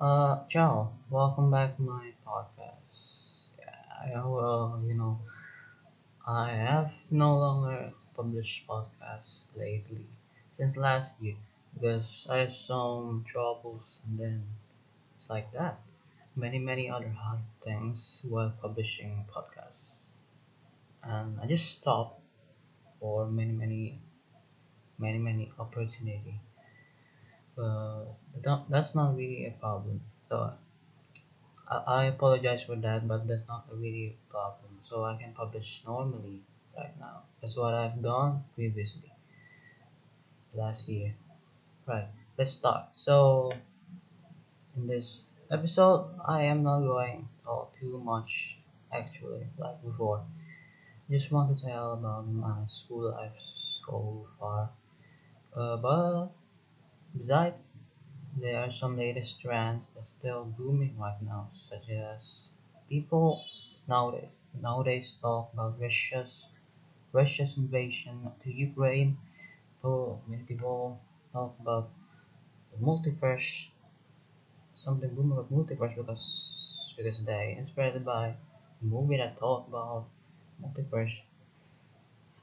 Uh, ciao. Welcome back to my podcast. Yeah, I will, you know, I have no longer published podcasts lately since last year because I had some troubles and then it's like that. Many, many other hard things while publishing podcasts. And I just stopped for many, many, many, many opportunity. That, that's not really a problem. So I, I apologize for that, but that's not really a problem. So I can publish normally right now. That's what I've done previously last year. Right, let's start. So in this episode, I am not going to talk too much actually like before. Just want to tell about my school life so far. Uh, but besides, there are some latest trends that's still booming right now, such as people nowadays nowadays talk about Russia's Russia's invasion to Ukraine. So many people talk about the multiverse, something booming about multiverse because because they inspired by a movie that talked about multiverse.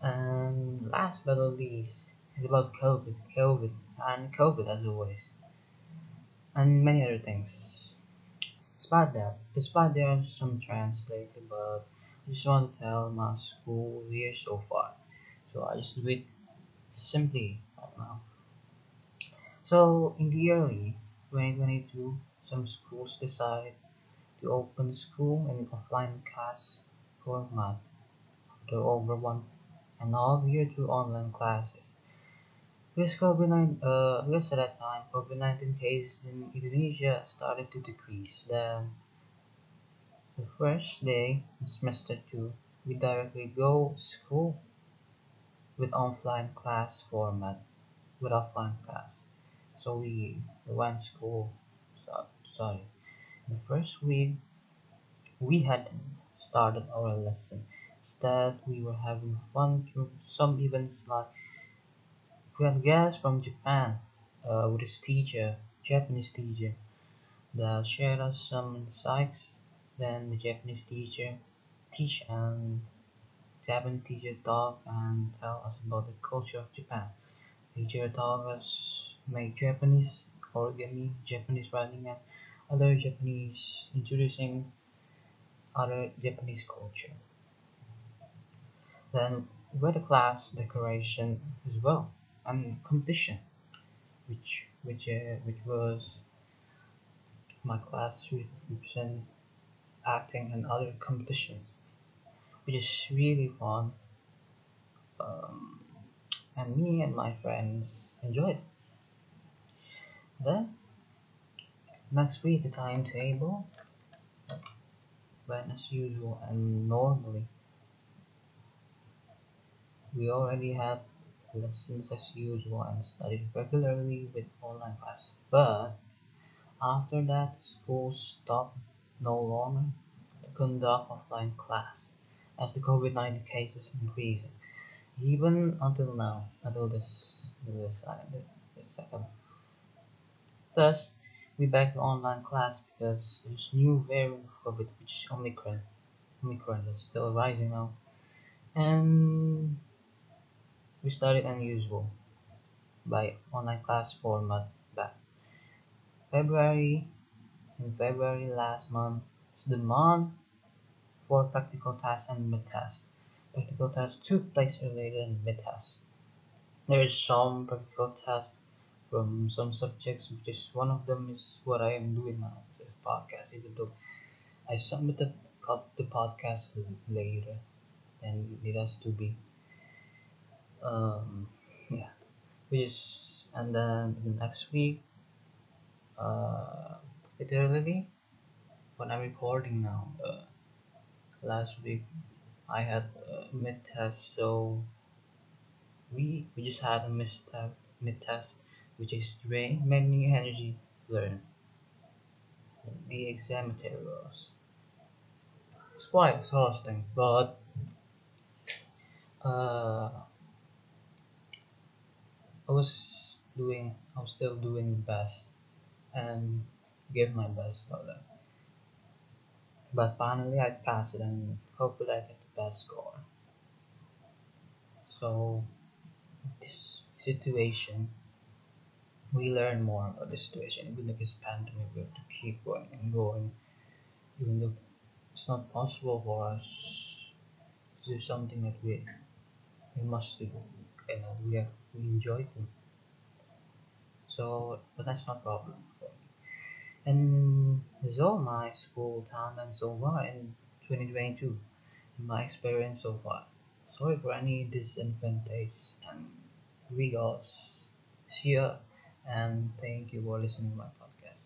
And last but not least, is about COVID, COVID, and COVID as always, and many other things. Despite that, despite there are some trends lately, but I just want to tell my school year so far. So I just do it simply right now. So in the early 2022, some schools decide to open school in offline class format after over one and all year to online classes. Because COVID-19, uh, because at that time, COVID-19 cases in Indonesia started to decrease. Then The first day semester two, we directly go school with offline class format, with offline class. So we went school, study. The first week, we had started our lesson. Instead, we were having fun through some events like we had guests from Japan uh, with his teacher, Japanese teacher, that shared us some insights. Then the Japanese teacher teach and Japanese teacher talk and tell us about the culture of Japan. Teacher taught us make Japanese origami, Japanese writing, and other Japanese introducing other Japanese culture. Then had a class decoration as well and competition, which which uh, which was my class represent acting and other competitions, which is really fun. Um, and me and my friends enjoyed. Then next week the timetable went as usual and normally we already had lessons as usual and studied regularly with online class. But after that school stopped no longer to conduct offline class as the COVID nineteen cases increasing. Even until now, until this this, uh, this second. Thus we back to online class because there's new variant of COVID which Omicron. Omicron is still rising now. And we started unusual by online class format back February. In February last month is the month for practical tests and mid tests. Practical tests took place earlier than mid tests. There is some practical tests from some subjects, which is one of them is what I am doing now. A podcast, even though I submitted the podcast later than it has to be. Um, yeah, which and then the next week, uh, literally when I'm recording now. Uh, last week I had a mid test, so we we just had a test, mid test, which is drain many energy learn the exam materials. It's quite exhausting, but uh, I was doing, I was still doing the best, and give my best for that. But finally, I passed it, and hopefully, I get the best score. So, this situation, we learn more about the situation. Even though it's pandemic, we have to keep going and going, even though it's not possible for us to do something that we we must do, and uh, we have we enjoy to. So, but that's not a problem. And so my school time and so far in 2022, my experience so far. Sorry for any disadvantage and regards. See ya and thank you for listening to my podcast.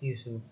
See you soon.